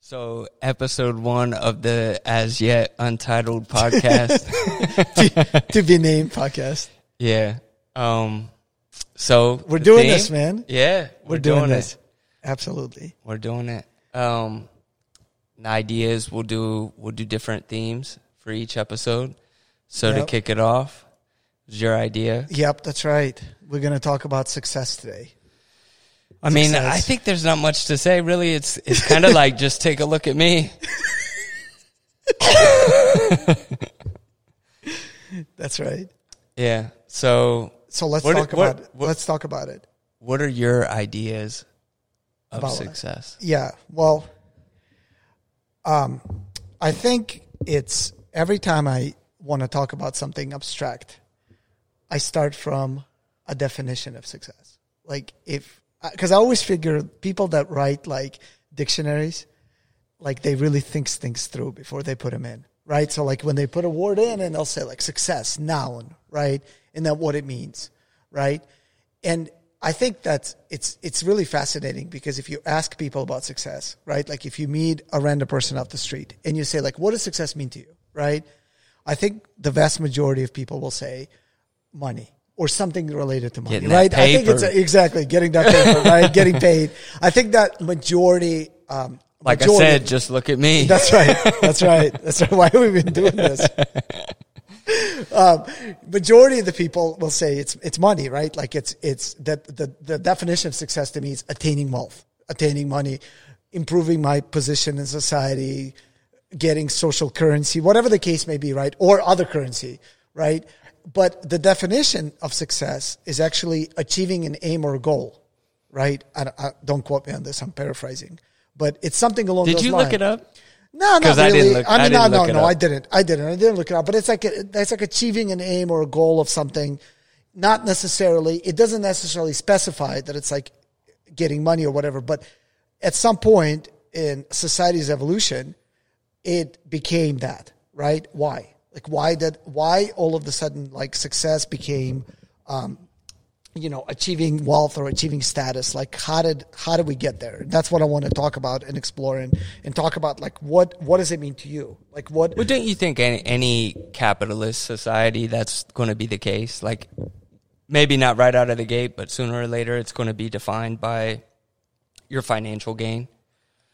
So, episode one of the as yet untitled podcast. to, to be named podcast. yeah. Um. So We're doing theme- this, man. Yeah, We're, doing, it. this. Absolutely. We're doing it. Um, ideas. We'll do. We'll do different themes for each episode. So to kick it off, is your idea? Yep, that's right. We're going to talk about success today. I mean, Success. I think there's not much to say. Really, it's it's kind of like just take a look at me. That's right. Yeah. So, So let's What- talk what- about it. what- let's talk about it. what are your ideas of About success? Yeah. Well, um, I think it's every time I want to talk about something abstract, I start from a definition of success. Like if, because I always figure people that write like dictionaries, like they really think things through before they put them in, right? So like when they put a word in and they'll say like success, noun, right? And then what it means, right? And I think that it's it's really fascinating because if you ask people about success, right? Like if you meet a random person off the street and you say like, what does success mean to you, right? I think the vast majority of people will say money or something related to money, right? I think it's paper. exactly getting that paper, right? Getting paid. I think that majority, um, Like majority- I said, just look at me. that's right. That's right. That's right. Why have we been doing this? Um, majority of the people will say it's it's money, right? Like it's it's that the the definition of success to me is attaining wealth, attaining money, improving my position in society, getting social currency, whatever the case may be, right? Or other currency, right? But the definition of success is actually achieving an aim or a goal, right? I, don't- I, don't quote me on this. I'm paraphrasing, but it's something along Did those you lines. look it up? No, not I really. didn't look- I mean, I didn't no, no, no. I didn't. I didn't. I didn't look it up. But it's like a, it's like achieving an aim or a goal of something. Not necessarily. It doesn't necessarily specify that it's like getting money or whatever. But at some point in society's evolution, it became that. Right? Why? Like why did why all of a sudden like success became um, you know achieving wealth or achieving status like how did how did we get there that's what i want to talk about and explore and, and talk about like what what does it mean to you like what Well, don't you think any, any capitalist society that's going to be the case? Like, maybe not right out of the gate, but sooner or later, it's going to be defined by your financial gain.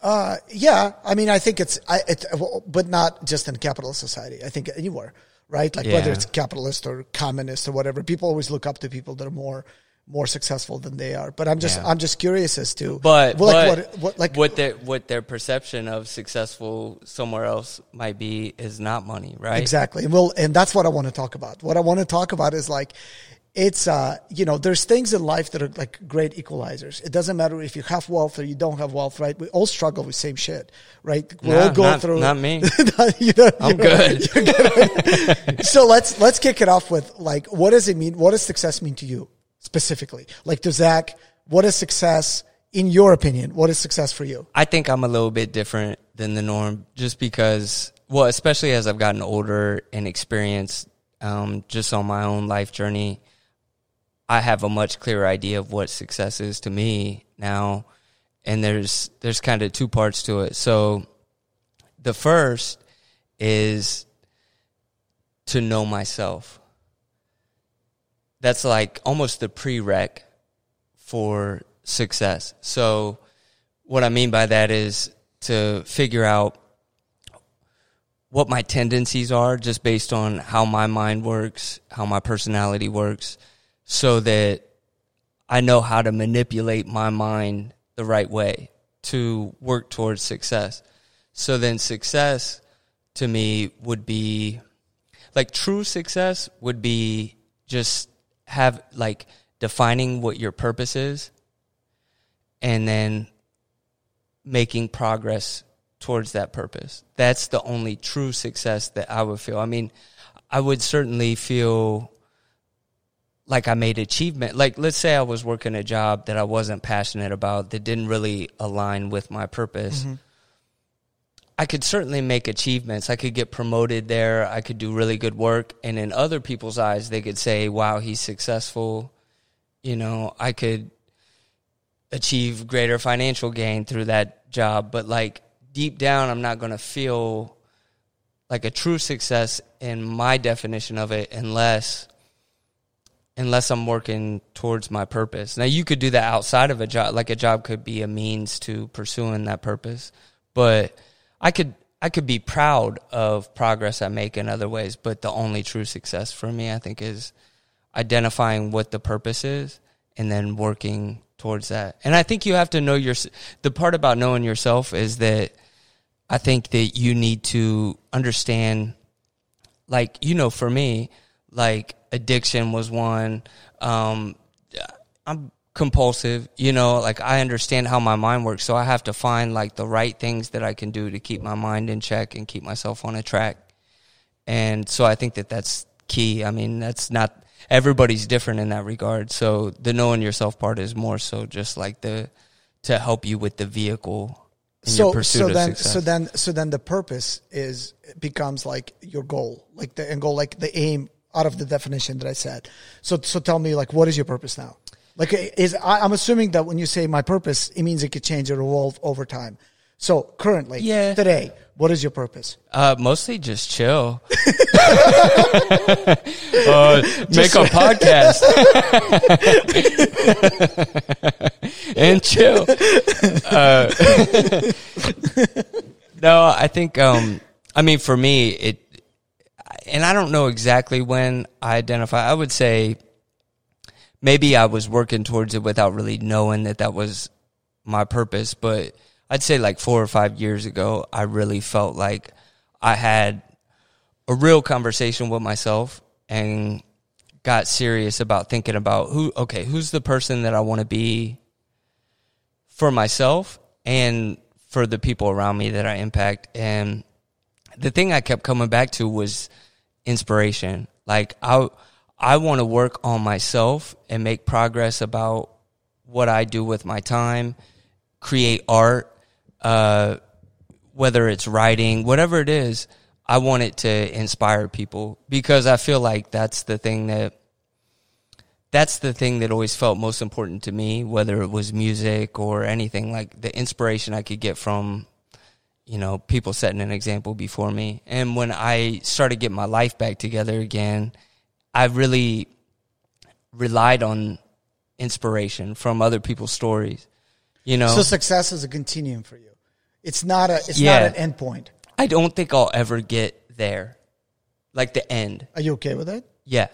Uh yeah i mean i think it's i it, but not just in capitalist society i think anywhere right like whether it's capitalist or communist or whatever people always look up to people that are more more successful than they are but i'm just Yeah. i'm just curious as to But, well, like but what, what like what their what their perception of successful somewhere else might be is not money, right? Exactly. Well, and that's what I want to talk about. What I want to talk about is like, it's, uh, you know, there's things in life that are like great equalizers. It doesn't matter if you have wealth or you don't have wealth, right? We all struggle with same shit, right? We're Nah, all go not- through. not me. You know, I'm you're- good. you're good. so let's, let's kick it off with like, what does it mean? What does success mean to you specifically? Like to Zach, what is success in your opinion? What is success for you? I think I'm a little bit different than the norm just because, well, especially as I've gotten older and experienced um, just on my own life journey, I have a much clearer idea of what success is to me now. And there's, there's kind of two parts to it. So the first is to know myself. That's like almost the prereq for success. So, what I mean by that is to figure out what my tendencies are just based on how my mind works, how my personality works, so that I know how to manipulate my mind the right way to work towards success. So then success to me would be like true success would be just have like defining what your purpose is and then making progress towards that purpose. That's the only true success that I would feel. I mean, I would certainly feel like I made achievement. Like, let's say I was working a job that I wasn't passionate about, that didn't really align with my purpose. Mm-hmm. I could certainly make achievements. I could get promoted there. I could do really good work. And in other people's eyes, they could say, wow, he's successful. You know, I could achieve greater financial gain through that job. But like deep down, I'm not going to feel like a true success in my definition of it unless unless I'm working towards my purpose. Now you could do that outside of a job like a job could be a means to pursuing that purpose. But I could I could be proud of progress I make in other ways, but the only true success for me I think is identifying what the purpose is and then working towards that. And I think you have to know your the part about knowing yourself is that I think that you need to understand like you know for me like addiction was one um I'm compulsive, you know, like I understand how my mind works, so I have to find like the right things that I can do to keep my mind in check and keep myself on a track. And so I think that that's key. I mean, that's not everybody's different in that regard. So the knowing yourself part is more so just like the to help you with the vehicle in so your pursuit so of then so then so then the purpose is becomes like your goal like the end goal like the aim out of the definition that i said so so tell me like what is your purpose now like is I, i'm assuming that when you say my purpose it means it could change or evolve over time so currently Yeah. today what is your purpose Uh, mostly just chill. uh, make a podcast and chill. Uh, no, I think. Um, I mean, for me, it, and I don't know exactly when I identify. I would say maybe I was working towards it without really knowing that that was my purpose. But I'd say like four or five years ago, I really felt like I had a real conversation with myself and got serious about thinking about who, okay, who's the person that I want to be for myself and for the people around me that I impact. And the thing I kept coming back to was inspiration. Like I, I want to work on myself and make progress about what I do with my time, create art, uh, whether it's writing, whatever it is. I want it to inspire people because I feel like that's the thing that that's the thing that always felt most important to me, whether it was music or anything like the inspiration I could get from, you know, people setting an example before me. And when I started getting my life back together again, I really relied on inspiration from other people's stories. You know, so success is a continuum for you it's not a it's Yeah. not an end point I don't think I'll ever get there, like the end. are you okay with that Yeah.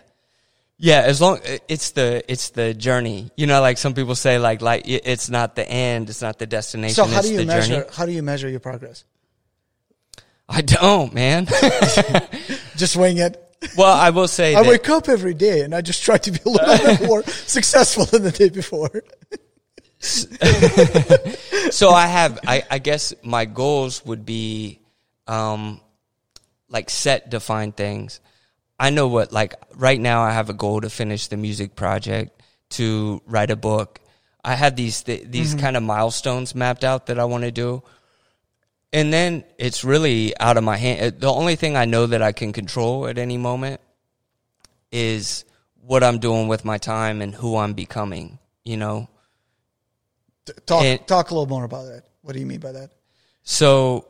Yeah, as long it's the it's the journey. You know, like some people say, like like it's not the end, it's not the destination. so how do you measure Journey. how do you measure your progress I don't, man. just wing it well, I will say I wake up every day and I just try to be a little bit more successful than the day before. so I have I, I guess my goals would be um like set defined things. I know what like right now I have a goal to finish the music project, to write a book. I have these th- these mm-hmm. kind of milestones mapped out that I want to do. And then it's really out of my hand. Uh, the only thing I know that I can control at any moment is what I'm doing with my time and who I'm becoming, you know. Talk And- talk a little more about that. What do you mean by that? So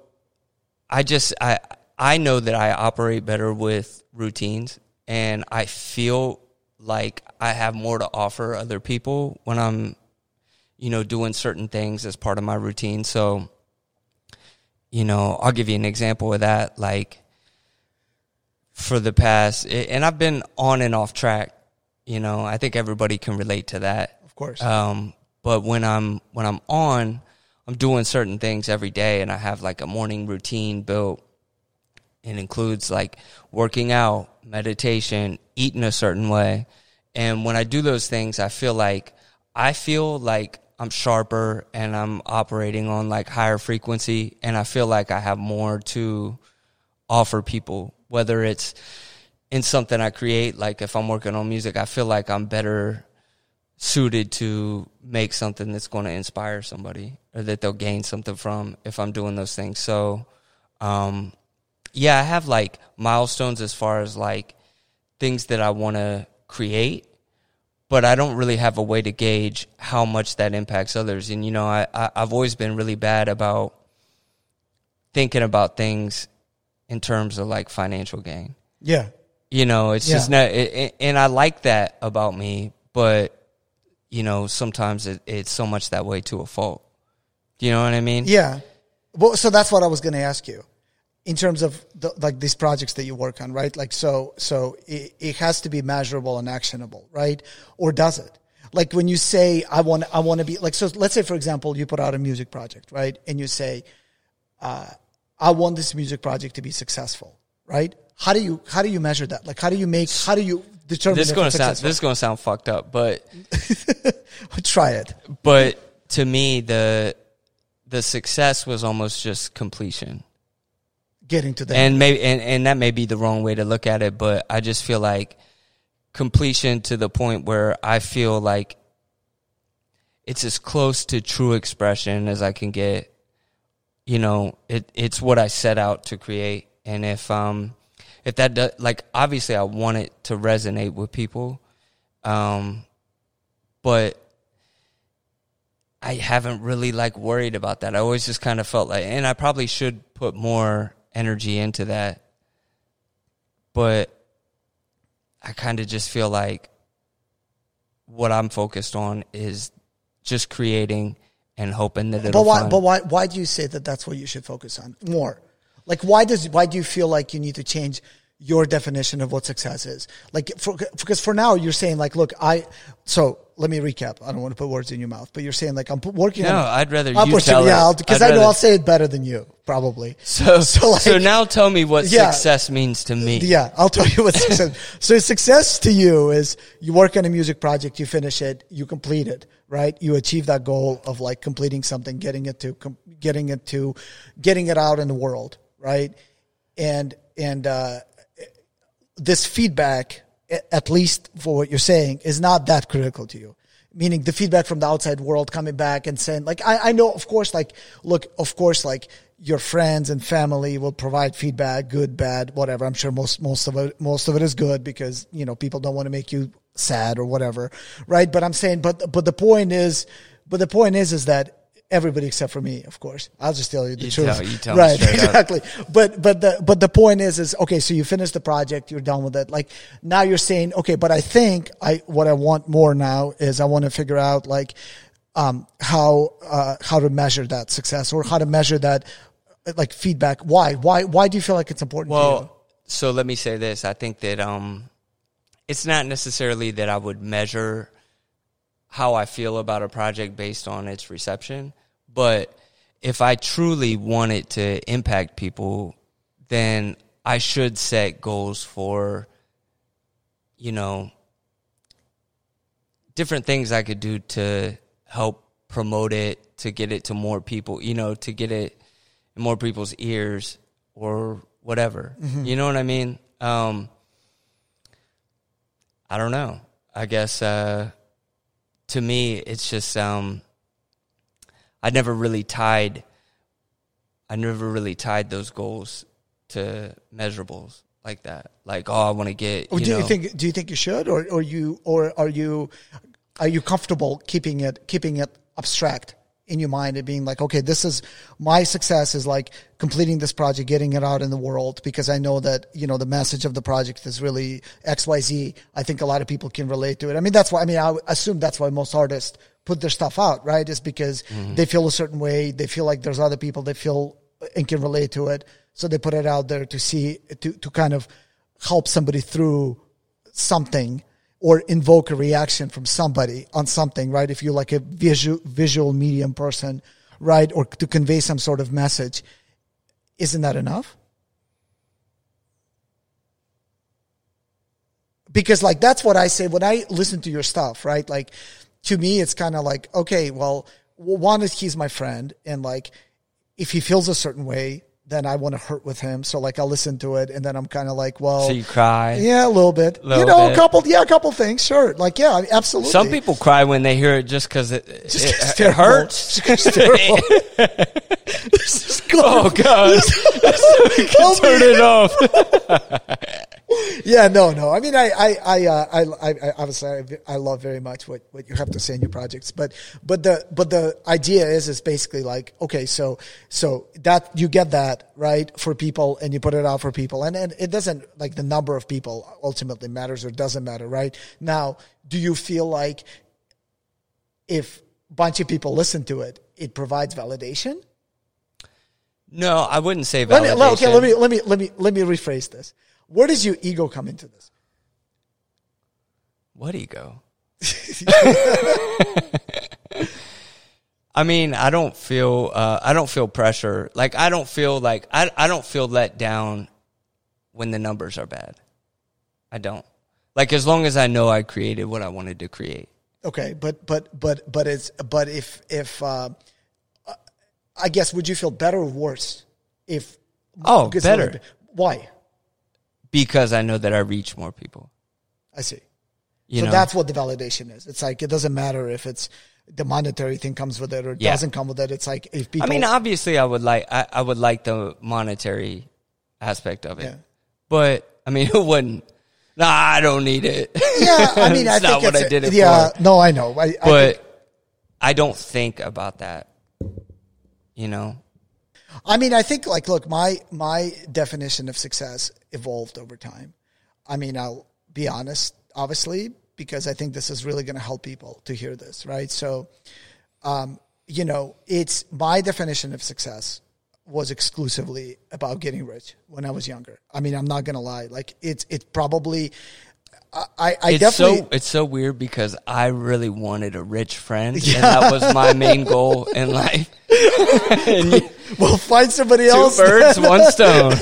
I just I I know that I operate better with routines and I feel like I have more to offer other people when I'm you know doing certain things as part of my routine. So you know, I'll give you an example of that like for the past and I've been on and off track, you know. I think everybody can relate to that. Of course. Um, but when I'm when I'm on, I'm doing certain things every day, and I have like a morning routine built. It includes like working out, meditation, eating a certain way, and when I do those things, I feel like I feel like I'm sharper and I'm operating on like higher frequency, and I feel like I have more to offer people, whether it's in something I create, like if I'm working on music, I feel like I'm better suited to make something that's going to inspire somebody or that they'll gain something from if I'm doing those things. So, um, yeah, I have like milestones as far as like things that I want to create, but I don't really have a way to gauge how much that impacts others. And, you know, I, I, I've always been really bad about thinking about things in terms of like financial gain. Yeah. You know, it's just not, it, it- and I like that about me, but you know, sometimes it, it's so much that way to a fault. Do you know what I mean? Yeah. Well, so that's what I was going to ask you in terms of the, like these projects that you work on, right? Like, so, so it, it has to be measurable and actionable, right? Or does it? Like when you say, I want, I want to be like, so let's say, for example, you put out a music project, right? And you say, uh, I want this music project to be successful, right? How do you, how do you measure that? Like, how do you make, how do you determine This is gonna sound this is gonna sound fucked up, but Try it. but to me the the success was almost just completion. Getting to that. and maybe and, and that may be the wrong way to look at it but i just feel like completion to the point where i feel like it's as close to true expression as i can get you know it it's what i set out to create and if um if that does like obviously i want it to resonate with people um but I haven't really like worried about that. I always just kind of felt like, and I probably should put more energy into that. But I kind of just feel like what I'm focused on is just creating and hoping that it'll But why? But why? Why do you say that that's what you should focus on more? Like, why does? Why do you feel like you need to change your definition of what success is? Like, for, because for now you're saying like, look, I. So let me recap. I don't want to put words in your mouth, but you're saying like I'm working. No, on, I'd rather you tell Yeah, it. because I'd know I'll say it better than you probably. so, so, like, so, now tell me what Yeah. success means to me. Yeah, I'll tell you what success. so success to you is you work on a music project, you finish it, you complete it, right? You achieve that goal of like completing something, getting it to, com- getting it to, getting it out in the world, right? And and uh, this feedback, at least for what you're saying, is not that critical to you. Meaning the feedback from the outside world coming back and saying, like, I, I know, of course, like, look, of course, like, your friends and family will provide feedback, good, bad, whatever. I'm sure most, most of it, most of it is good because, you know, people don't want to make you sad or whatever. Right. But I'm saying, but, but the point is, but the point is, is that everybody except for me, of course, I'll just tell you the You truth. tell- you tell right. up. Exactly exactly. But but the but the point is is okay. So you finish the project, you're done with it. Like now you're saying okay, but I think I what I want more now is I want to figure out like um, how uh, how to measure that success or how to measure that like feedback. Why why why do you feel like it's important? to you? Well, so let me say this. I think that um, it's not necessarily that I would measure how I feel about a project based on its reception, but if I truly want it to impact people, then I should set goals for, you know, different things I could do to help promote it, to get it to more people, you know, to get it in more people's ears or whatever. You know what I mean? Um, I don't know. I guess uh, to me, it's just um, I never really tied. I never really tied those goals to measurables like that. Like, oh, I want to get. You do know, you think do you think you should or or you or are you are you comfortable keeping it keeping it abstract in your mind and being like okay this is my success is like completing this project getting it out in the world because I know that you know the message of the project is really XYZ I think a lot of people can relate to it. I mean that's why I mean I assume that's why most artists put their stuff out right? Is because mm-hmm. they feel a certain way. They feel like there's other people that feel and can relate to it. So they put it out there to see to to kind of help somebody through something or invoke a reaction from somebody on something, right? If you're like a visual visual medium person, right, or to convey some sort of message, isn't that enough? Because like that's what I say when I listen to your stuff, right? Like to me, it's kind of like okay, well, one is he's my friend, and like if he feels a certain way, then I want to hurt with him. So like I'll listen to it, and then I'm kind of like, well, so you cry. yeah, a little bit. Little you know, bit. a couple. Yeah, a couple things. Sure. Like, yeah, absolutely. Some people cry when they hear it just because it, Just it, it hurts. Just 'cause it's terrible. this is. Oh God! Turn it off. Yeah, no, no. I mean, I, I, I, uh, I, I, I obviously, I, I love very much what, what you have to say in your projects, but, but the, but the idea is, is basically like, okay, so, so that you get that right for people, and you put it out for people, and and it doesn't like the number of people ultimately matters or doesn't matter, right? Now, do you feel like if a bunch of people listen to it, it provides validation? No, I wouldn't say Let me, validation. okay, let me, let me, let me, let me rephrase this. Where does your ego come into this? What ego? I mean, I don't feel uh, I don't feel pressure. Like I don't feel like I I don't feel let down when the numbers are bad. I don't. Like as long as I know I created what I wanted to create. Okay, but but but but it's but if if uh, I guess would you feel better or worse if Oh, better. Why? Because I know that I reach more people. I see. You so know? that's what the validation is. It's like it doesn't matter if it's the monetary thing comes with it or it Yeah. doesn't come with it. It's like if people. I mean, obviously, I would like I, I would like the monetary aspect of it, Yeah. but I mean, it wouldn't? Nah, I don't need it. yeah, I mean, I think not what it's I did it yeah, for. no, I know, I, I But think- I don't think about that. You know, I mean, I think like, look, my my definition of success evolved over time. I mean, I'll be honest, obviously, because I think this is really going to help people to hear this, right? So, um, you know, it's my definition of success was exclusively about getting rich when I was younger. I mean, I'm not going to lie. Like, it's it's probably. I, I it's definitely so it's so weird because I really wanted a rich friend, and that was my main goal in life. and you, will find somebody two else. birds, one stone.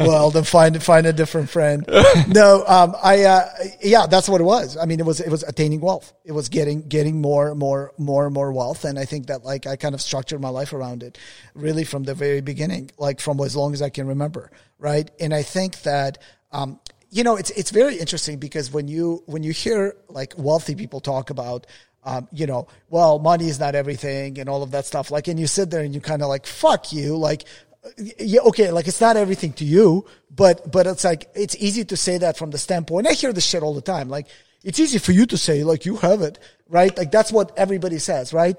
well, then find find a different friend. No, um, I uh, yeah, that's what it was. I mean, it was it was attaining wealth. It was getting getting more more more and more wealth, and I think that like I kind of structured my life around it, really from the very beginning, like from as long as I can remember, right? And I think that. Um, you know, it's it's very interesting because when you when you hear like wealthy people talk about um, you know, well, money is not everything and all of that stuff. Like, and you sit there and you kind of like, fuck you. Like, yeah, okay, like it's not everything to you, but, but it's like, it's easy to say that from the standpoint. I hear this shit all the time. Like, it's easy for you to say, like, you have it, right? Like, that's what everybody says, right?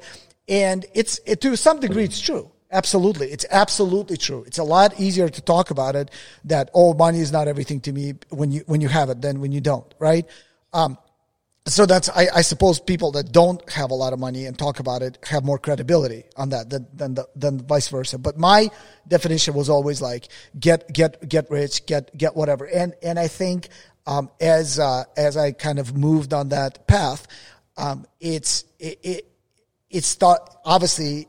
And it's, it, to some degree, it's true. Absolutely. It's absolutely true. It's a lot easier to talk about it that, oh, money is not everything to me when you, when you have it than when you don't, right? Um, so that's I, I suppose people that don't have a lot of money and talk about it have more credibility on that than than, the, than vice versa. But my definition was always like get get get rich, get get whatever. And and I think um, as uh, as I kind of moved on that path, um, it's it, it it's thought obviously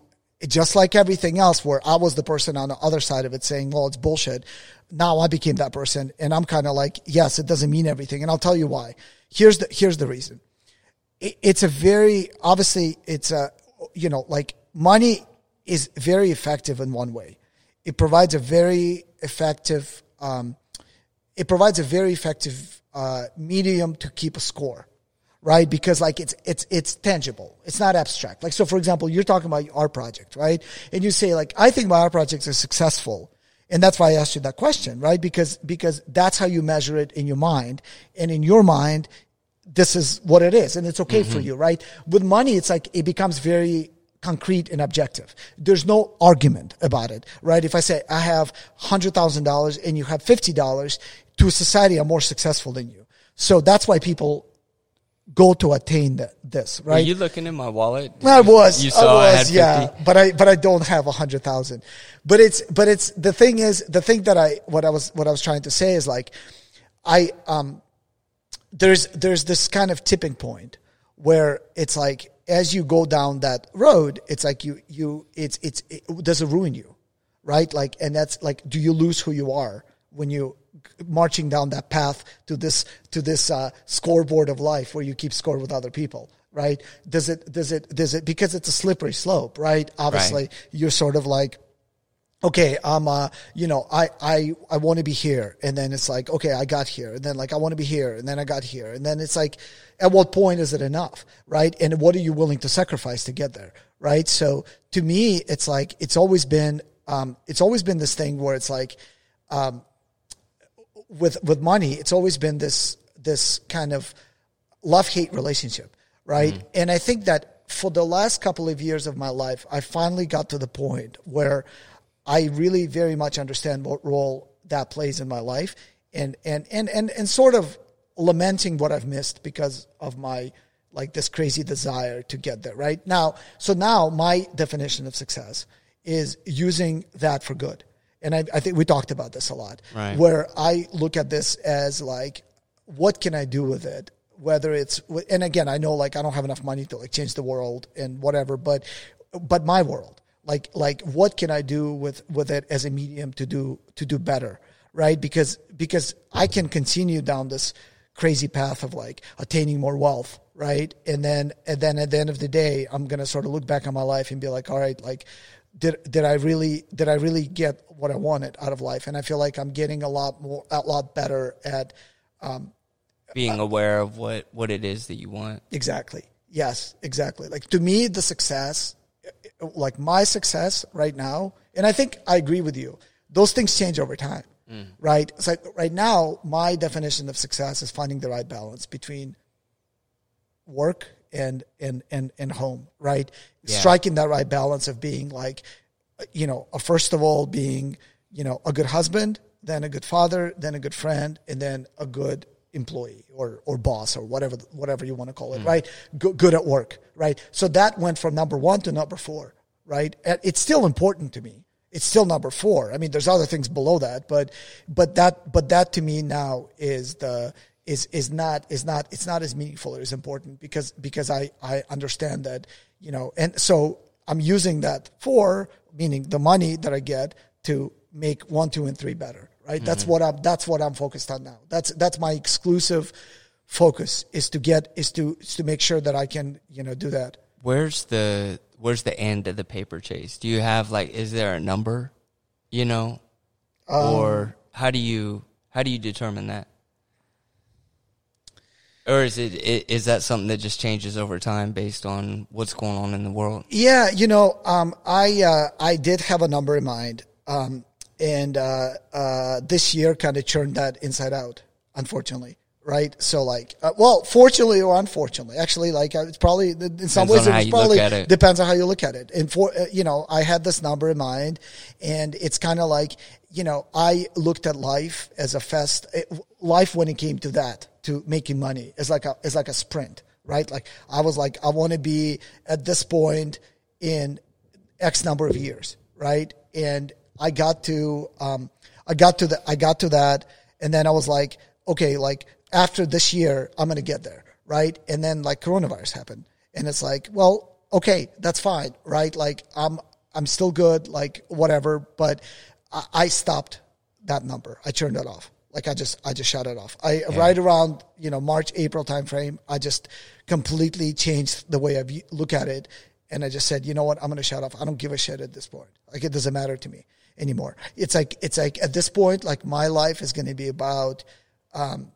just like everything else where I was the person on the other side of it saying, well, it's bullshit. Now I became that person and I'm kind of like, yes, it doesn't mean everything. And I'll tell you why. Here's the, here's the reason. It, it's a very, obviously it's a, you know, like money is very effective in one way. It provides a very effective, um, it provides a very effective, uh, medium to keep a score right? Because like it's it's it's tangible. It's not abstract. Like so, for example, you're talking about our project, right? And you say like, I think my art projects are successful, and that's why I asked you that question, right? Because because that's how you measure it in your mind, and in your mind, this is what it is, and it's okay for mm-hmm. you, right? With money, it's like it becomes very concrete and objective. There's no argument about it, right? If I say I have hundred thousand dollars and you have fifty dollars, to society, I'm more successful than you. So that's why people go to attain that, this, right? you looking in my wallet? I was, You saw I I, was, 50? yeah, but I, but I don't have a hundred thousand. But it's, but it's the thing is, the thing that I, what I was, what I was trying to say is like, I, um, there's, there's this kind of tipping point where it's like, as you go down that road, it's like you, you, it's, it's, it, does it ruin you? Right? Like, and that's like, do you lose who you are when you marching down that path to this to this uh, scoreboard of life where you keep score with other people right? Does it does it does it because it's a slippery slope right? Obviously Right. you're sort of like okay i'm uh you know i i i want to be here. And then it's like okay i got here. And then like i want to be here. And then i got here. And then it's like at what point is it enough right? And what are you willing to sacrifice to get there right? So to me it's like it's always been um it's always been this thing where it's like um with with money, it's always been this this kind of love hate relationship, right? Mm-hmm. And I think that for the last couple of years of my life, I finally got to the point where I really very much understand what role that plays in my life, and and and and and sort of lamenting what I've missed because of my like this crazy desire to get there. Right now, so now my definition of success is using that for good. And I, I think we talked about this a lot, right. where I look at this as like, what can I do with it? Whether it's, and again, I know like I don't have enough money to like change the world and whatever, but, but my world, like, like what can I do with, with it as a medium to do, to do better? Right. Because, because I can continue down this crazy path of like attaining more wealth right and then and then at the end of the day i'm going to sort of look back on my life and be like all right like did did I really did I really get what I wanted out of life? And I feel like I'm getting a lot more a lot better at um, being uh, aware of what what it is that you want. Exactly. Yes, exactly. Like to me, the success, like my success right now, and I think I agree with you. Those things change over time, mm. right? It's like right now, my definition of success is finding the right balance between work and and and and home, right? Yeah. Striking that right balance of being like, you know, first of all being you know a good husband, then a good father, then a good friend, and then a good employee or or boss or whatever whatever you want to call it, mm. right? Good, good at work, right? So that went from number one to number four, right? And it's still important to me. It's still number four. I mean, there's other things below that, but but that but that to me now is the is is not is not it's not as meaningful or as important because because I I understand that you know and so I'm using that for meaning the money that I get to make one two and three better right? Mm-hmm. that's what I'm that's what I'm focused on now. That's that's my exclusive focus is to get is to is to make sure that I can you know do that. Where's the where's the end of the paper chase? Do you have like is there a number you know? Um, or how do you how do you determine that or is it is that something that just changes over time based on what's going on in the world? Yeah, you know, um, I uh, I did have a number in mind, um, and uh, uh, this year kind of churned that inside out. Unfortunately, right? So like, uh, well, fortunately or unfortunately, actually, like uh, it's probably in some depends ways it probably it. depends on how you look at it. And for uh, you know, I had this number in mind, and it's kind of like you know, I looked at life as a fest. Life when it came to that to making money is like a is like a sprint, right? Like I was like, I want to be at this point in X number of years, right? And I got to um, I got to the I got to that, and then I was like, okay, like after this year, I'm gonna get there, right? And then like coronavirus happened, and it's like, well, okay, that's fine, right? Like I'm I'm still good, like whatever, but I, I stopped that number. I turned it off. Like I just I just shut it off. I yeah. right around you know March April timeframe. I just completely changed the way I look at it, and I just said, you know what, I'm going to shut off. I don't give a shit at this point. Like it doesn't matter to me anymore. It's like it's like at this point, like my life is going to be about, um,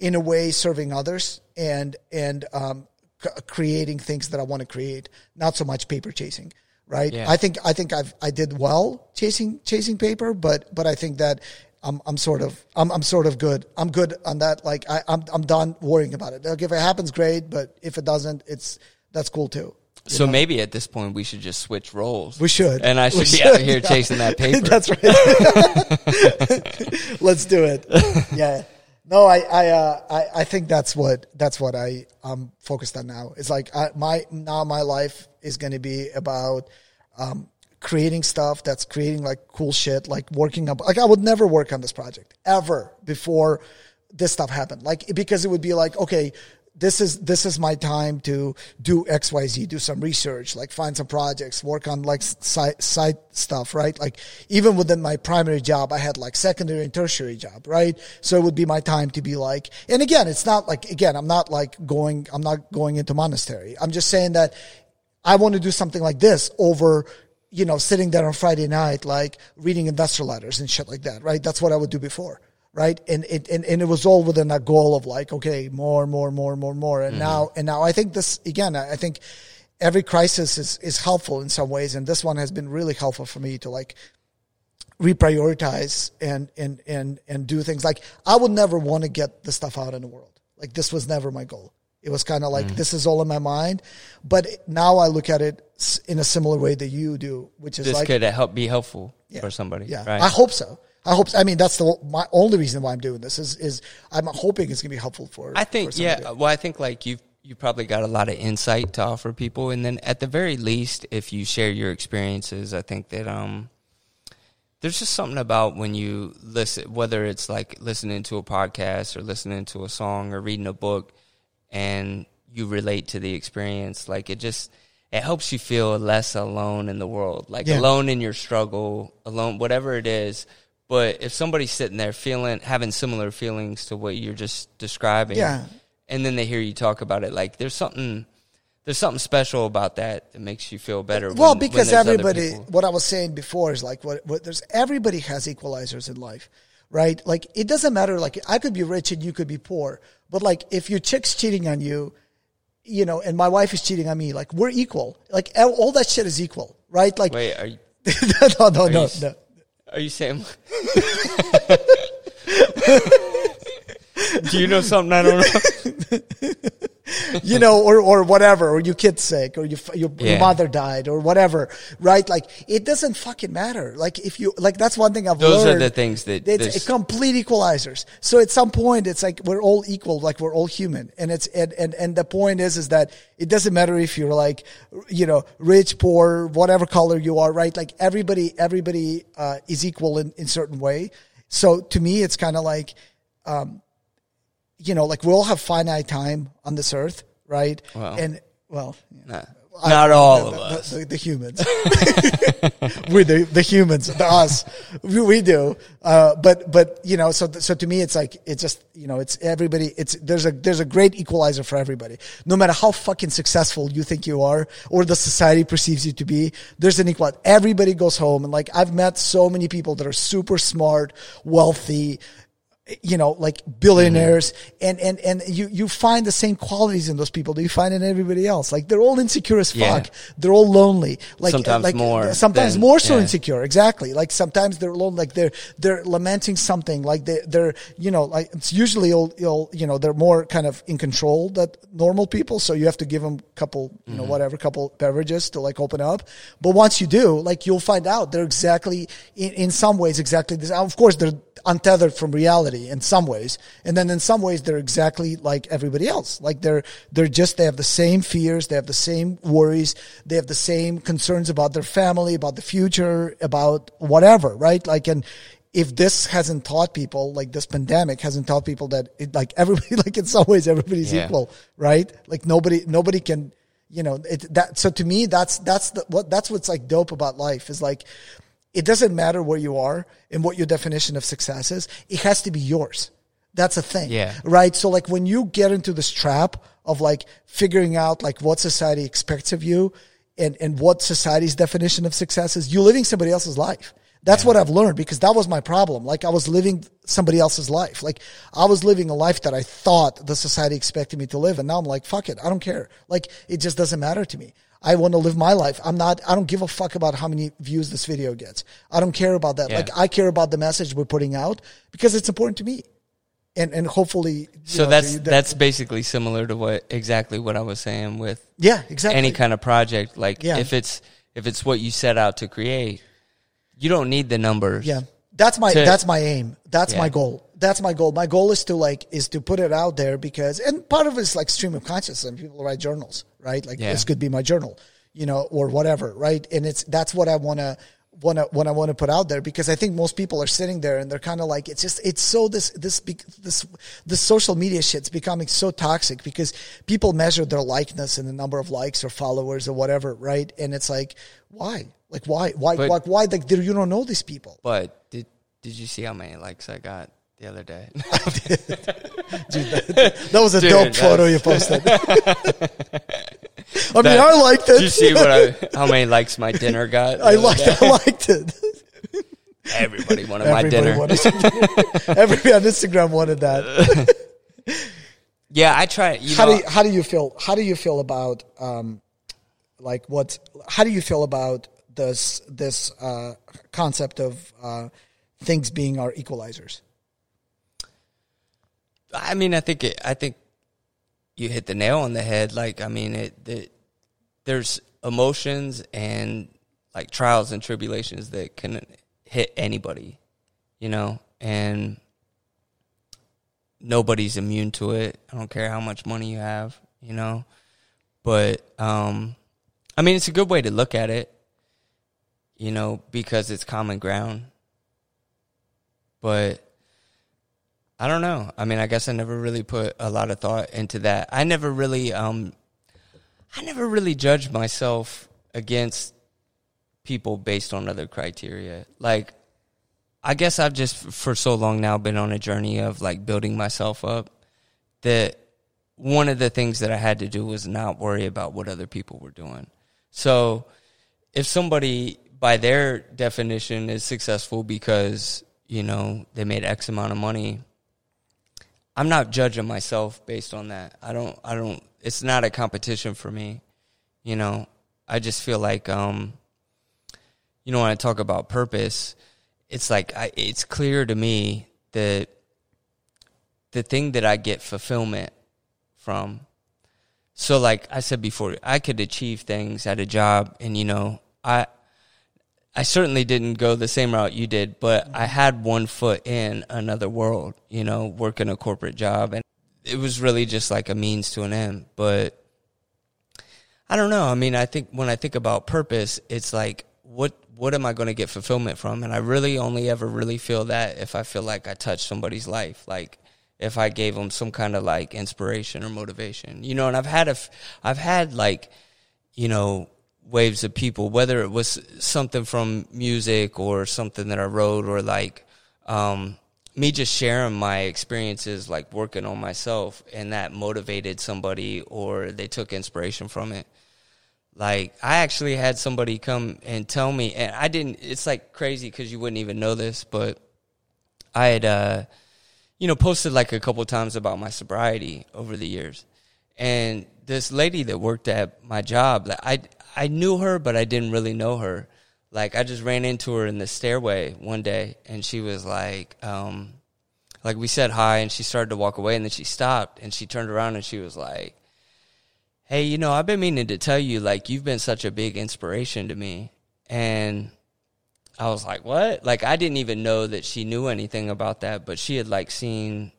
in a way, serving others and and um, c- creating things that I want to create. Not so much paper chasing right? Yeah. I think I think I've I did well chasing chasing paper, but but I think that I'm I'm sort of I'm I'm sort of good. I'm good on that. Like I, I'm I'm done worrying about it. Like if it happens, great. But if it doesn't, it's that's cool too. So know? maybe at this point we should just switch roles. We should, and I should we be should. out here chasing that paper. that's right. Let's do it. Yeah. No, I I, uh, I I think that's what that's what I I'm focused on now. It's like I, my now my life is going to be about um, creating stuff that's creating like cool shit, like working up. Like I would never work on this project ever before this stuff happened. Like because it would be like, okay, this is this is my time to do X Y Z, do some research, like find some projects, work on like side side stuff, right? Like even within my primary job, I had like secondary and tertiary job, right? So it would be my time to be like, and again, it's not like again, I'm not like going, I'm not going into monastery. I'm just saying that I want to do something like this over you know, sitting there on Friday night, like reading investor letters and shit like that, right? That's what I would do before, right? And it and, and it was all within that goal of like, okay, more, more, more, more, more. And mm-hmm. now and now I think this again, I think every crisis is is helpful in some ways, and this one has been really helpful for me to like reprioritize and and and and do things like I would never want to get the stuff out in the world. Like this was never my goal. It was kind of like this is all in my mind, but now I look at it in a similar way that you do, which is This like could help be helpful Yeah. for somebody. yeah, Right. I hope so. I hope. I mean, that's the my only reason why I'm doing this is is I'm hoping it's gonna be helpful for. I think for yeah. Well, I think like you've you probably got a lot of insight to offer people, and then at the very least, if you share your experiences, I think that um, there's just something about when you listen, whether it's like listening to a podcast or listening to a song or reading a book, and you relate to the experience. Like it just it helps you feel less alone in the world, like Yeah. alone in your struggle, alone whatever it is. But if somebody's sitting there feeling having similar feelings to what you're just describing, Yeah. and then they hear you talk about it, like there's something there's something special about that that makes you feel better. Well, when- when because other everybody, what I was saying before is like what, what there's everybody has equalizers in life, right? Like it doesn't matter. Like I could be rich and you could be poor, but like if your chick's cheating on you, you know, and my wife is cheating on me, like we're equal. Like all that shit is equal, right? Like Wait, are you, no, no, no, you- no. Are you saying? Do you know something I don't know? You know, or or whatever, or your kid's sick, or your your, your mother died, or whatever, right? Like it doesn't fucking matter. Like if you like, that's one thing I've learned. Those are the things that it's complete equalizers. So at some point, it's like we're all equal, like we're all human, and it's and and and the point is is that it doesn't matter if you're like, you know, rich, poor, whatever color you are, right? Like everybody everybody uh, is equal in in certain way. So to me, it's kind of like you know, like we all have finite time on this earth, right? Well. and well, Nah, not all of the, us. the, the humans, we the the humans, the us, we, we do. Uh, but but you know, so so to me, it's like it's just you know, it's everybody. It's there's a there's a great equalizer for everybody. No matter how fucking successful you think you are, or the society perceives you to be, there's an equal. Everybody goes home, and like I've met so many people that are super smart, wealthy you know, like billionaires, and and and you you find the same qualities in those people that you find in everybody else. Like they're all insecure as Yeah. fuck. They're all lonely. Like Sometimes like, more Sometimes than- more so yeah. insecure. Exactly. Like sometimes they're alone. Like they're they're lamenting something. Like they they're you know like it's usually you'll, you'll you know they're more kind of in control that normal people. So you have to give them a couple you know Mm-hmm. whatever couple beverages to like open up. But once you do, like you'll find out they're exactly in, in some ways exactly this. Of course they're untethered from reality in some ways. And then in some ways they're exactly like everybody else. Like they're they're just they have the same fears they have the same worries they have the same concerns about their family about the future about whatever right? Like and if this hasn't taught people like this pandemic hasn't taught people that it like everybody like in some ways everybody's Yeah. equal right? Like nobody nobody can you know it that so to me that's that's the what that's what's like dope about life is like it doesn't matter where you are and what your definition of success is. It has to be yours. That's a thing. Yeah. Right. So like when you get into this trap of like figuring out like what society expects of you and, and what society's definition of success is, you're living somebody else's life. That's what I've learned because that was my problem. Like I was living somebody else's life. Like I was living a life that I thought the society expected me to live. And now I'm like, fuck it. I don't care. Like it just doesn't matter to me. I want to live my life. I'm not, I don't give a fuck about how many views this video gets. I don't care about that. Yeah. Like I care about the message we're putting out because it's important to me. And, and hopefully, So know, that's that's basically similar to what exactly what I was saying with yeah, exactly. any kind of project. Like Yeah. if it's if it's what you set out to create, you don't need the numbers. Yeah. That's my to- that's my aim. That's my goal. That's my goal. My goal is to like is to put it out there because and part of it is like stream of consciousness and people write journals, right? Like Yeah. this could be my journal, you know, or whatever, right? And it's that's what I wanna wanna what I want to put out there because I think most people are sitting there and they're kind of like it's just it's so this this this this social media shit's becoming so toxic because people measure their likeness and the number of likes or followers or whatever, right? And it's like why? Like why? Why? But- like why? Like you don't know these people. But did did you see how many likes I got the other day? That was a Dude, dope photo you posted. I mean, That- I liked it. Did you see what I how many likes my dinner got? I liked day? I liked it. Everybody wanted my dinner. wanted Everybody on Instagram wanted that. Yeah, I try. You How know, do you, how do you feel? How do you feel about um, like what? How do you feel about this this uh, concept of uh, things being our equalizers? I mean, I think it, I think you hit the nail on the head. Like, I mean, it, it there's emotions and like trials and tribulations that can hit anybody, you know, and nobody's immune to it. I don't care how much money you have, you know, but um, I mean, it's a good way to look at it, you know, because it's common ground. But I don't know. I mean, I guess I never really put a lot of thought into that. I never really, um, I never really judged myself against people based on other criteria. Like, I guess I've just for so long now been on a journey of like building myself up that one of the things that I had to do was not worry about what other people were doing. So, if somebody by their definition is successful because, you know, they made X amount of money, I'm not judging myself based on that. I don't I don't it's not a competition for me. You know, I just feel like um you know when I talk about purpose, it's like I, it's clear to me that the thing that I get fulfillment from so like I said before, I could achieve things at a job and you know, I I certainly didn't go the same route you did, but I mm-hmm. had one foot in another world, you know, working a corporate job. And it was really just like a means to an end. But I don't know. I mean, I think when I think about purpose, it's like, what, what am I going to get fulfillment from? And I really only ever really feel that if I feel like I touched somebody's life, like if I gave them some kind of like inspiration or motivation, you know, and I've had a, I've had like, you know, waves of people, whether it was something from music or something that I wrote or like um, me just sharing my experiences, like working on myself, and that motivated somebody or they took inspiration from it. Like I actually had somebody come and tell me, and I didn't. It's like crazy because you wouldn't even know this, but I had, uh, you know, posted like a couple times about my sobriety over the years, and this lady that worked at my job, I I knew her, but I didn't really know her. Like I just ran into her in the stairway one day, and she was like, um, like we said hi, and she started to walk away, and then she stopped, and she turned around, and she was like, "Hey, you know, I've been meaning to tell you, like, you've been such a big inspiration to me," and I was like, "What?" Like I didn't even know that she knew anything about that, but she had like seen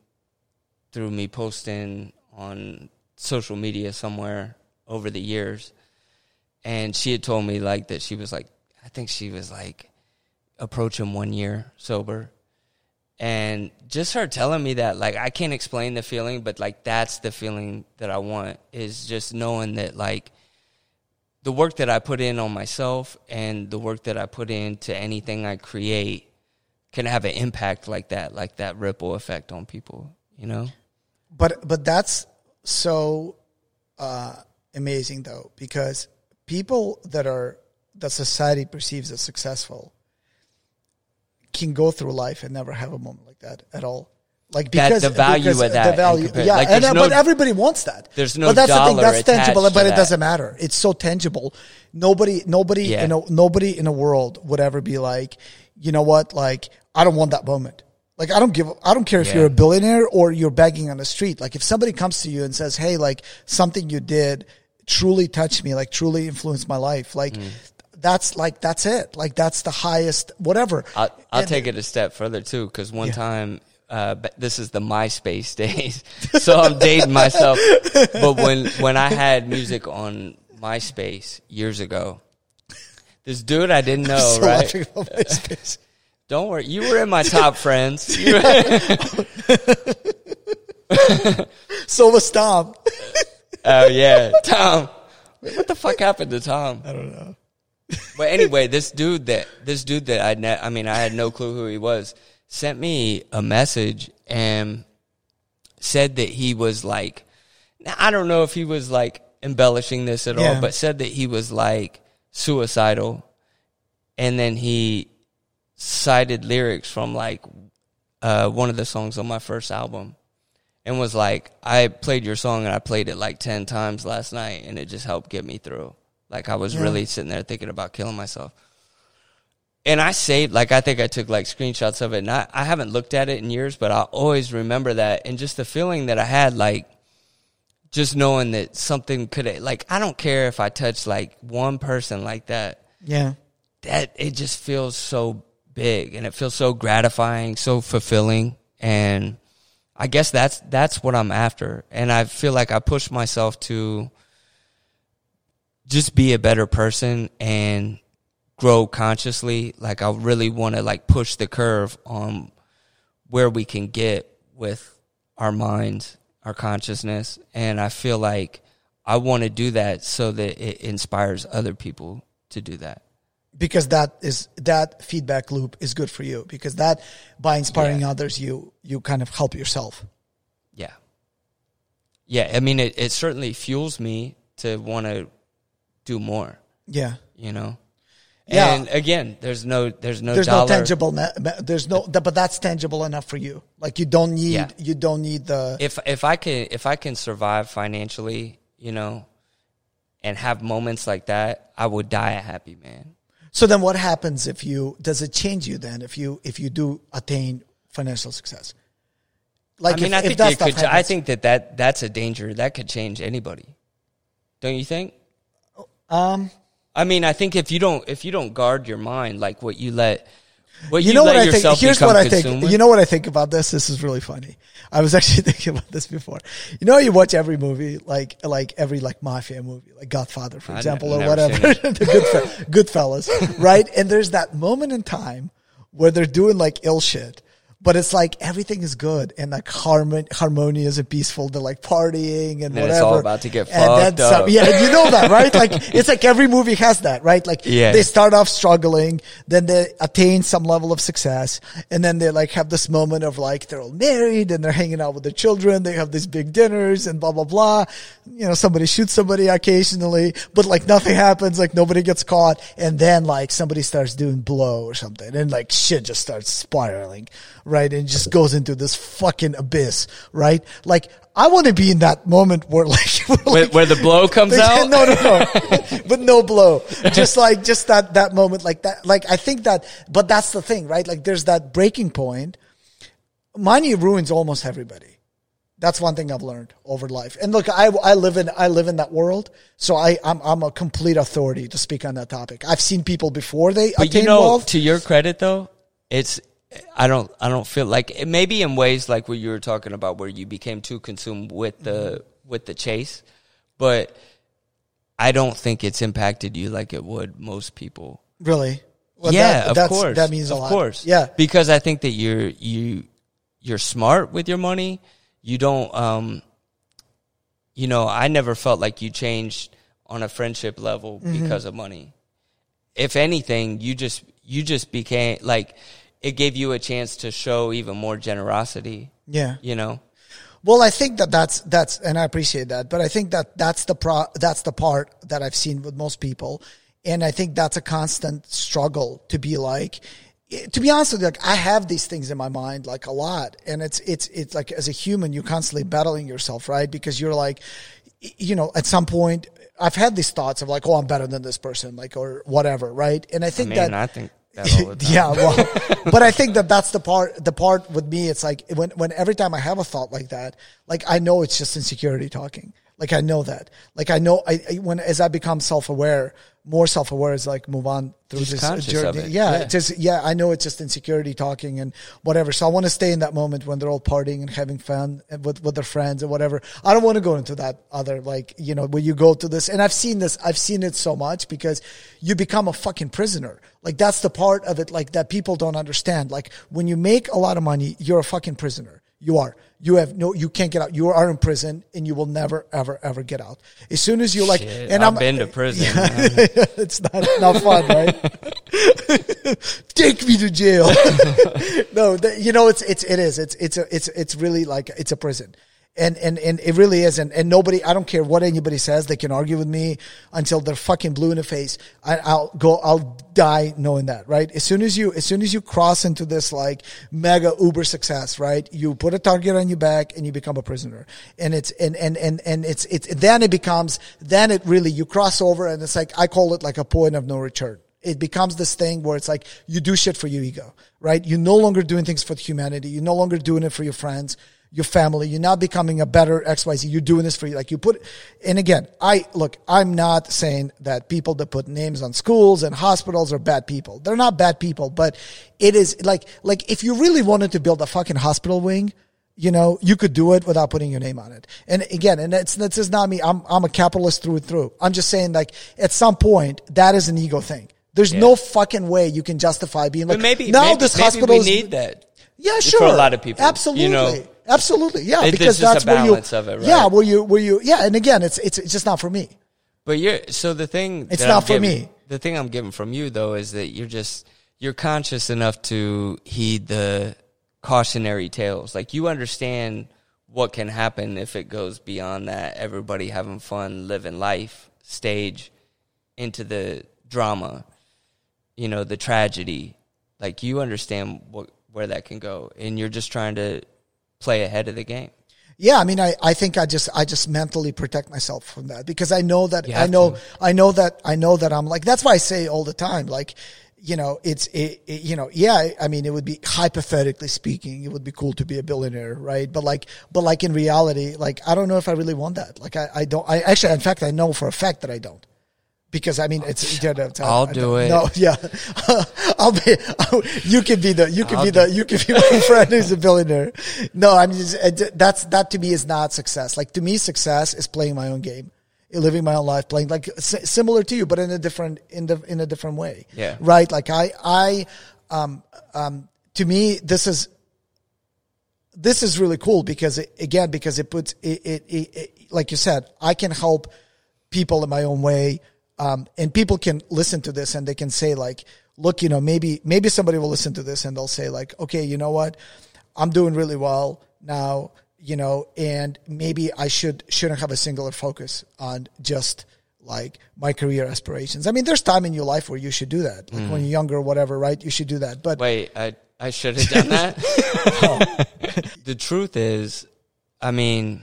through me posting on social media somewhere over the years and she had told me like that she was like I think she was like approaching one year sober. And just her telling me that, like, I can't explain the feeling, but like, that's the feeling that I want is just knowing that, like, the work that I put in on myself and the work that I put into anything I create can have an impact like that, like that ripple effect on people, you know? But, but that's so uh, amazing though, because people that are that society perceives as successful can go through life and never have a moment like that at all. Like because the value because of that the value, yeah, like, and, uh, but everybody wants that. there's no but that's the thing that's tangible, but it doesn't matter. It's so tangible. Nobody, nobody, Yeah. you know, nobody in the world would ever be like, you know what, like I don't want that moment. Like I don't give, I don't care if Yeah. you're a billionaire or you're begging on the street. Like if somebody comes to you and says, "Hey, like something you did truly touched me, like truly influenced my life," like. Mm. That's like that's it. Like that's the highest whatever. I'll, I'll And- take it a step further too, because one Yeah. time, uh, this is the MySpace days, so I'm dating myself. But when when I had music on MySpace years ago, this dude I didn't know, right? Laughing about my space. Don't worry, you were in my top friends. So was Tom. oh yeah, Tom. What the fuck happened to Tom? I don't know. But anyway, this dude that this dude that I ne- I mean I had no clue who he was sent me a message and said that he was like I don't know if he was like embellishing this at Yeah. all, but said that he was like suicidal and then he cited lyrics from like uh, one of the songs on my first album and was like, I played your song and I played it like 10 times last night and it just helped get me through. Like I was Yeah. really sitting there thinking about killing myself. and I saved like I think I took like screenshots of it, and I, I haven't looked at it in years, but I always remember that, and just the feeling that I had, like just knowing that something could like I don't care if I touch like one person like that, Yeah. that it just feels so big, and it feels so gratifying, so fulfilling, and I guess that's that's what I'm after, and I feel like I push myself to just be a better person and grow consciously. Like I really want to like push the curve on where we can get with our minds, our consciousness, and I feel like I want to do that so that it inspires other people to do that. Because that is that feedback loop is good for you because that by inspiring Yeah. others you you kind of help yourself Yeah. Yeah, I mean it, it certainly fuels me to want to do more, yeah you know. Yeah. And again, there's no there's no there's dollar no tangible there's no but that's tangible enough for you like you don't need Yeah. you don't need the if if I can if I can survive financially, you know, and have moments like that, I would die a happy man. So then what happens if you does it change you then if you if you do attain financial success like I mean, if, I think that could. I think that, that that's a danger that could change anybody. Don't you think? um I mean, I think if you don't if you don't guard your mind, like what you let what you, you know what I think. Here's what I think. You know what I think about this. This is really funny. I was actually thinking about this before. You know, you watch every movie, like like every like mafia movie, like Godfather, for example, or whatever, the Goodfe- Goodfellas, right? And there's that moment in time where they're doing like ill shit. But it's like everything is good and like harmon- harmonious and peaceful. They're like partying and Then whatever. it's all about to get And then fucked some- up. yeah, you know that, right? Like it's like every movie has that, right? Like Yeah. they start off struggling, then they attain some level of success, and then they like have this moment of like they're all married and they're hanging out with their children. They have these big dinners and blah blah blah. You know, somebody shoots somebody occasionally, but like nothing happens, like nobody gets caught, and then like somebody starts doing blow or something, and like shit just starts spiraling, right? And just goes into this fucking abyss, right? Like I want to be in that moment where like, where, where, like where the blow comes out. no, no, no, but no blow. Just like just that that moment, like that. Like I think that, but that's the thing, right? Like there's that breaking point. Money ruins almost everybody. That's one thing I've learned over life. And look, I, I live in I live in that world, so I I'm I'm a complete authority to speak on that topic. I've seen people before they But attain you know, wealth. to your credit though, it's I don't I don't feel like maybe in ways like what you were talking about where you became too consumed with the Mm-hmm. with the chase, but I don't think it's impacted you like it would most people. Really? Well, yeah, that, of course. That means a of lot. course. Yeah. Because I think that you're you you're smart with your money. You don't um you know, I never felt like you changed on a friendship level Mm-hmm. because of money. If anything, you just you just became like it gave you a chance to show even more generosity, Yeah. you know. Well, I think that that's that's, and I appreciate that, but I think that that's the pro, that's the part that I've seen with most people, and I think that's a constant struggle to be like, to be honest with you, like I have these things in my mind like a lot, and it's it's it's like as a human, you're constantly battling yourself, right? Because you're like, you know, at some point, I've had these thoughts of like, oh, I'm better than this person, like or whatever, right? And I I think mean, that I think that all the time. yeah, well, but I think that that's the part. The part with me, it's like when when every time I have a thought like that, like I know it's just insecurity talking. Like I know that. Like I know I, I when as I become self aware, more self aware is like move on through Just this journey. Yeah, Yeah. it's just yeah, I know it's just insecurity talking and whatever. So I want to stay in that moment when they're all partying and having fun and with with their friends and whatever. I don't want to go into that other like you know where you go to this. And I've seen this. I've seen it so much because you become a fucking prisoner. Like that's the part of it like that people don't understand. Like when you make a lot of money, you're a fucking prisoner. You are. You have no. You can't get out. You are in prison, and you will never, ever, ever get out. As soon as you like, Shit, and I've I'm been to prison. it's not not fun, right? Take me to jail. no, the, you know it's it's it is it's it's a, it's it's really like it's a prison. And, and, and it really is. And, and nobody, I don't care what anybody says. They can argue with me until they're fucking blue in the face. I, I'll go, I'll die knowing that, right? As soon as you, as soon as you cross into this like mega uber success, right? You put a target on your back and you become a prisoner. And it's, and, and, and, and it's, it's, then it becomes, then it really, you cross over and it's like, I call it like a point of no return. It becomes this thing where it's like you do shit for your ego, right? You're no longer doing things for humanity. You're no longer doing it for your friends your family. You're not becoming a better XYZ. You're doing this for you. Like you put, and again, I look, I'm not saying that people that put names on schools and hospitals are bad people. They're not bad people, but it is like, like if you really wanted to build a fucking hospital wing, you know, you could do it without putting your name on it. And again, and it's, that's just not me. I'm, I'm a capitalist through and through. I'm just saying like at some point that is an ego thing. There's yeah. no fucking way you can justify being like, but maybe, now maybe, this maybe hospital we need that. Yeah, sure. For a lot of people. Absolutely. You know, Absolutely, yeah, it, because that's where you, it, right? yeah, where you, where you, yeah, and again, it's it's, it's just not for me. But you're so the thing. It's not I'm for getting, me. The thing I'm getting from you though is that you're just you're conscious enough to heed the cautionary tales. Like you understand what can happen if it goes beyond that. Everybody having fun, living life stage into the drama. You know the tragedy. Like you understand what where that can go, and you're just trying to play ahead of the game. Yeah, I mean, I, I think I just I just mentally protect myself from that because I know that I know to. I know that I know that I'm like that's why I say all the time like you know it's it, it, you know yeah I mean it would be hypothetically speaking it would be cool to be a billionaire right but like but like in reality like I don't know if I really want that like I, I don't I actually in fact I know for a fact that I don't because I mean it's. You know, it's I'll do it. No, yeah, I'll be. you can be the. You can I'll be the. You can be my friend who's a billionaire. No, I'm just. That's that to me is not success. Like to me, success is playing my own game, living my own life, playing like similar to you, but in a different in the in a different way. Yeah. Right. Like I I um um to me this is this is really cool because it, again because it puts it, it, it, like you said I can help people in my own way um, and people can listen to this and they can say like, look, you know, maybe, maybe somebody will listen to this and they'll say like, okay, you know what? I'm doing really well now, you know, and maybe I should, shouldn't have a singular focus on just like my career aspirations. I mean, there's time in your life where you should do that. Like mm. when you're younger or whatever, right? You should do that. But wait, I, I should have done that. the truth is, I mean,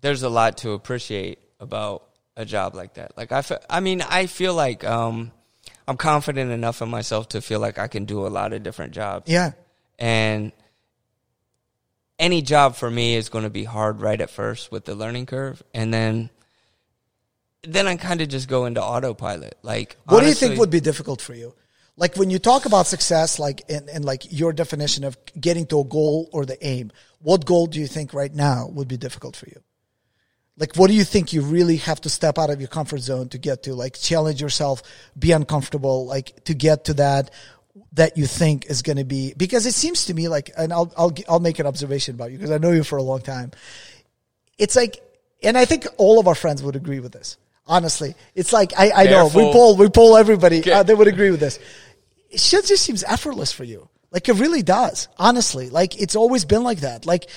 there's a lot to appreciate about a job like that. Like I, fe- I mean, I feel like um, I'm confident enough in myself to feel like I can do a lot of different jobs. Yeah, and any job for me is going to be hard right at first with the learning curve, and then then I kind of just go into autopilot. Like, what honestly, do you think would be difficult for you? Like when you talk about success, like in, in like your definition of getting to a goal or the aim, what goal do you think right now would be difficult for you? Like, what do you think you really have to step out of your comfort zone to get to? Like, challenge yourself, be uncomfortable, like to get to that that you think is going to be because it seems to me like, and I'll I'll I'll make an observation about you because I know you for a long time. It's like, and I think all of our friends would agree with this. Honestly, it's like I I know we poll we poll everybody uh, they would agree with this. It just seems effortless for you. Like it really does, honestly. Like it's always been like that. Like,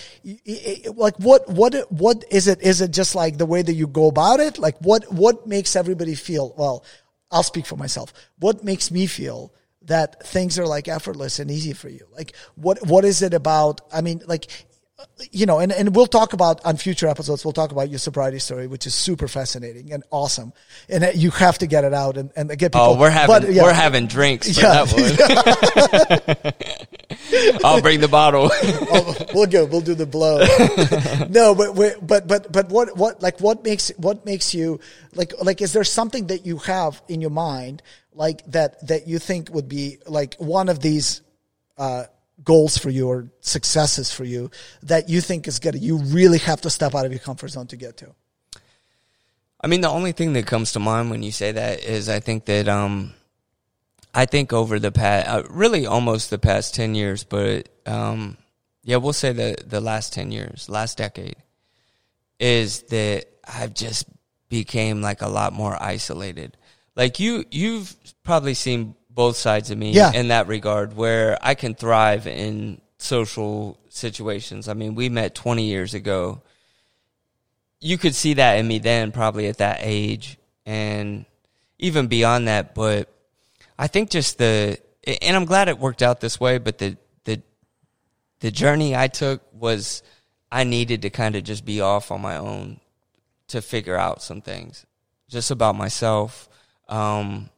like what, what, what is it? Is it just like the way that you go about it? Like what, what makes everybody feel? Well, I'll speak for myself. What makes me feel that things are like effortless and easy for you? Like what, what is it about? I mean, like you know, and, and we'll talk about on future episodes, we'll talk about your sobriety story, which is super fascinating and awesome. And you have to get it out and, and get people. Oh, we're having, but, yeah. we're having drinks for yeah. that one. I'll bring the bottle. oh, we'll go. We'll do the blow. no, but, but, but, but what, what, like, what makes, what makes you like, like, is there something that you have in your mind, like that, that you think would be like one of these, uh, goals for you or successes for you that you think is good you really have to step out of your comfort zone to get to? I mean the only thing that comes to mind when you say that is i think that um i think over the past uh, really almost the past 10 years but um yeah we'll say the the last 10 years last decade is that i've just became like a lot more isolated. Like you you've probably seen both sides of me yeah. in that regard where I can thrive in social situations. I mean, we met 20 years ago. You could see that in me then, probably at that age, and even beyond that. But I think just the, and I'm glad it worked out this way. But the the the journey I took was I needed to kind of just be off on my own to figure out some things, just about myself. Um,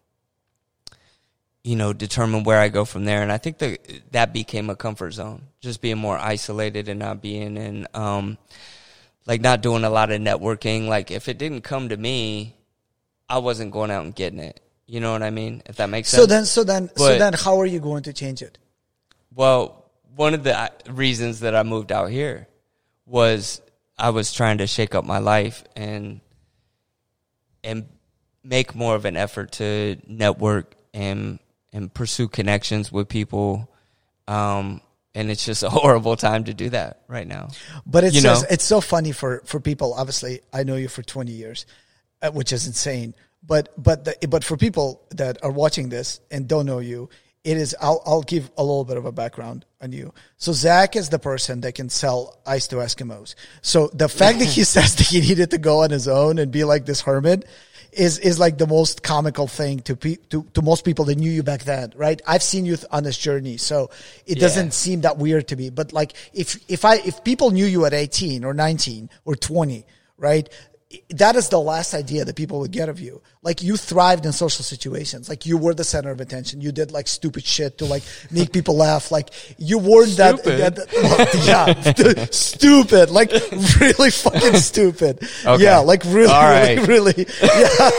you know, determine where I go from there. And I think that that became a comfort zone, just being more isolated and not being in, um, like not doing a lot of networking. Like if it didn't come to me, I wasn't going out and getting it. You know what I mean? If that makes sense. So then, so then, so then, how are you going to change it? Well, one of the uh, reasons that I moved out here was I was trying to shake up my life and and make more of an effort to network and and pursue connections with people. Um, and it's just a horrible time to do that right now. But it's You just, know? it's so funny for for people. Obviously, I know you for twenty years, uh, which is insane. But but the, but for people that are watching this and don't know you, it is. I'll I'll give a little bit of a background on you. So Zach is the person that can sell ice to Eskimos. So the fact that he says that he needed to go on his own and be like this hermit. Is, is like the most comical thing to, pe- to to most people that knew you back then, right? I've seen you th- on this journey, so it Yeah. doesn't seem that weird to me. But like, if if I if people knew you at eighteen or nineteen or twenty, right? That is the last idea that people would get of you. Like you thrived in social situations. Like you were the center of attention. You did like stupid shit to like make people laugh. Like you weren't that, Stupid? that, well, yeah, stupid. Like really fucking stupid. Okay. Yeah, like really, All really, really. Yeah.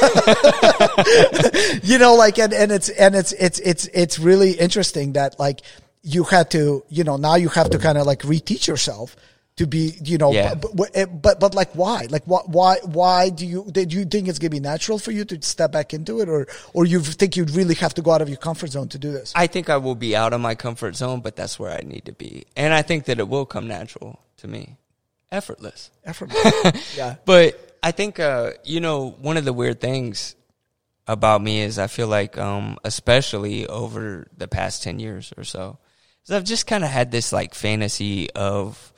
you know, like, and, and it's, and it's, it's, it's, it's really interesting that like you had to, you know, now you have to kind of like reteach yourself to be, you know, Yeah. but, but, but, but like why? Like why, why, why do you, do you think it's going to be natural for you to step back into it or, or you think you'd really have to go out of your comfort zone to do this? I think I will be out of my comfort zone, but that's where I need to be. And I think that it will come natural to me. Effortless. effortless yeah. But I think, uh, you know, one of the weird things about me is I feel like, um, especially over the past 10 years or so, is I've just kind of had this like fantasy of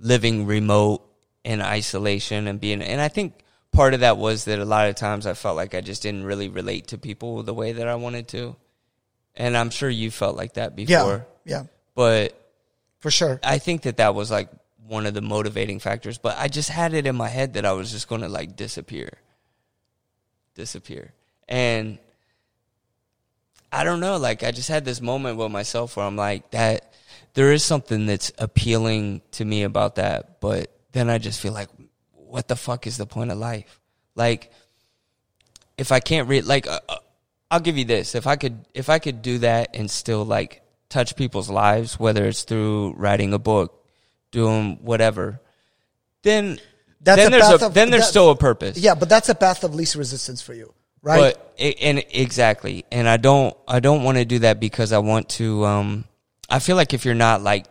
living remote in isolation and being, and I think part of that was that a lot of times I felt like I just didn't really relate to people the way that I wanted to. And I'm sure you felt like that before. Yeah. Yeah. But For sure. I think that that was like one of the motivating factors, but I just had it in my head that I was just going to like disappear. Disappear. And I don't know, like I just had this moment with myself where I'm like that there is something that's appealing to me about that, but then I just feel like what the fuck is the point of life? Like if I can't read like uh, uh, I'll give you this. If I could if I could do that and still like touch people's lives whether it's through writing a book, doing whatever, then That's then a there's a, of- then there's still a purpose. Yeah. But that's a path of least resistance for you. Right. But and exactly, and I don't I don't want to do that because I want to. Um, I feel like if you're not like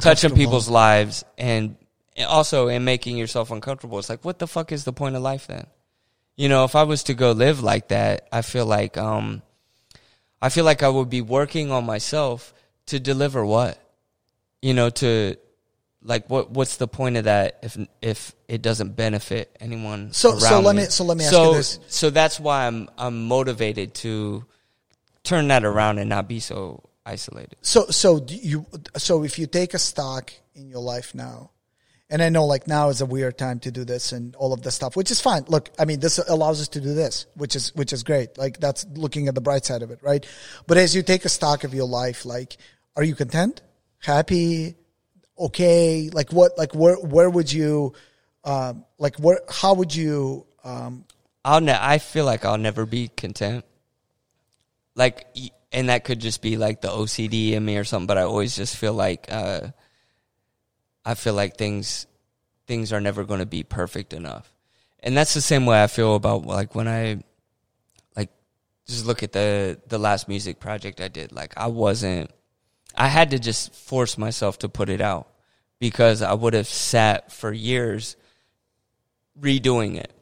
touching people's lives and also in making yourself uncomfortable, it's like what the fuck is the point of life then? You know, if I was to go live like that, I feel like um, I feel like I would be working on myself to deliver what, you know, to like what what's the point of that if if it doesn't benefit anyone So- so let me- so let me ask you this. so that's why i'm i'm motivated to turn that around and not be so isolated So so do you so if you take a stock in your life now, and I know like now is a weird time to do this and all of this stuff, which is fine. Look, I mean this allows us to do this, which is which is great. Like that's looking at the bright side of it, right? But as you take a stock of your life, like are you content, happy, okay? Like what like where where would you um like where how would you um i'll ne- i feel like i'll never be content like and that could just be like the ocd in me or something but i always just feel like uh i feel like things things are never going to be perfect enough. And that's the same way i feel about like when i like just look at the the last music project i did. Like i wasn't i had to just force myself to put it out because i would have sat for years redoing it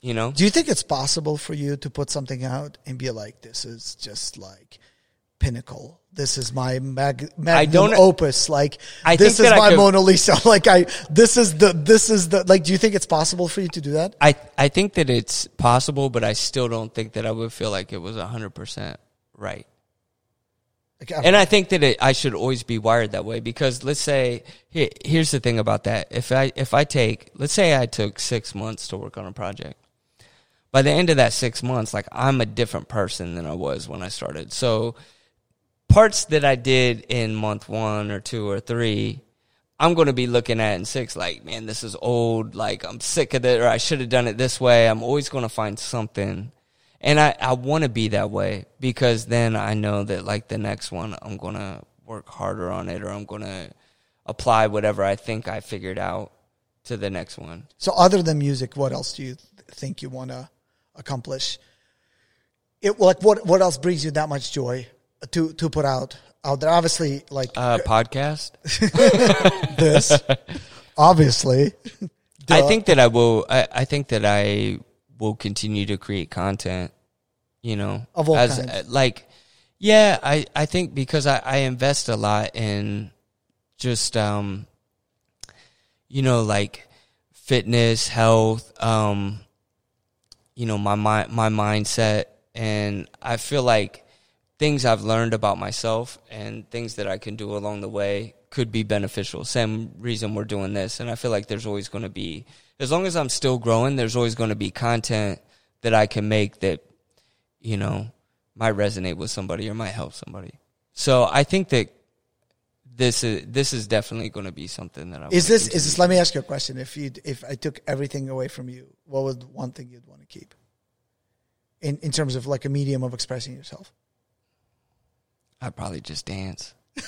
you know? Do you think it's possible for you to put something out and be like, this is just like pinnacle. This is my mag- magnum opus. Like I this think is my could- Mona Lisa. Like I, this is the, this is the, like, do you think it's possible for you to do that? I I think that it's possible, but I still don't think that I would feel like it was hundred percent right. I- And I think that it, I should always be wired that way because let's say here, here's the thing about that. If I if I take let's say I took six months to work on a project, by the end of that six months, like I'm a different person than I was when I started. So parts that I did in month one or two or three, I'm going to be looking at in six, like, man, this is old. Like, I'm sick of it, or I should have done it this way. I'm always going to find something. And I, I want to be that way because then I know that, like, the next one, I'm going to work harder on it, or I'm going to apply whatever I think I figured out to the next one. So, other than music, what else do you think you want to accomplish? It like what what else brings you that much joy to to put out out there? Obviously, like Uh, podcast. this, obviously. I think that I will. I, I think that I will continue to create content. You know, Of all as kinds. like, yeah. I I think because I I invest a lot in just um, you know, like fitness, health, um, you know, my mind, my mindset, and I feel like things I've learned about myself and things that I can do along the way could be beneficial. Same reason we're doing this, and I feel like there's always going to be, as long as I'm still growing, there's always going to be content that I can make that, you know, might resonate with somebody or might help somebody. So I think that this is this is definitely going to be something that I Is this is this? Let me ask you a question. If you if I took everything away from you, what would one thing you'd want to keep? In in terms of like a medium of expressing yourself. I'd probably just dance.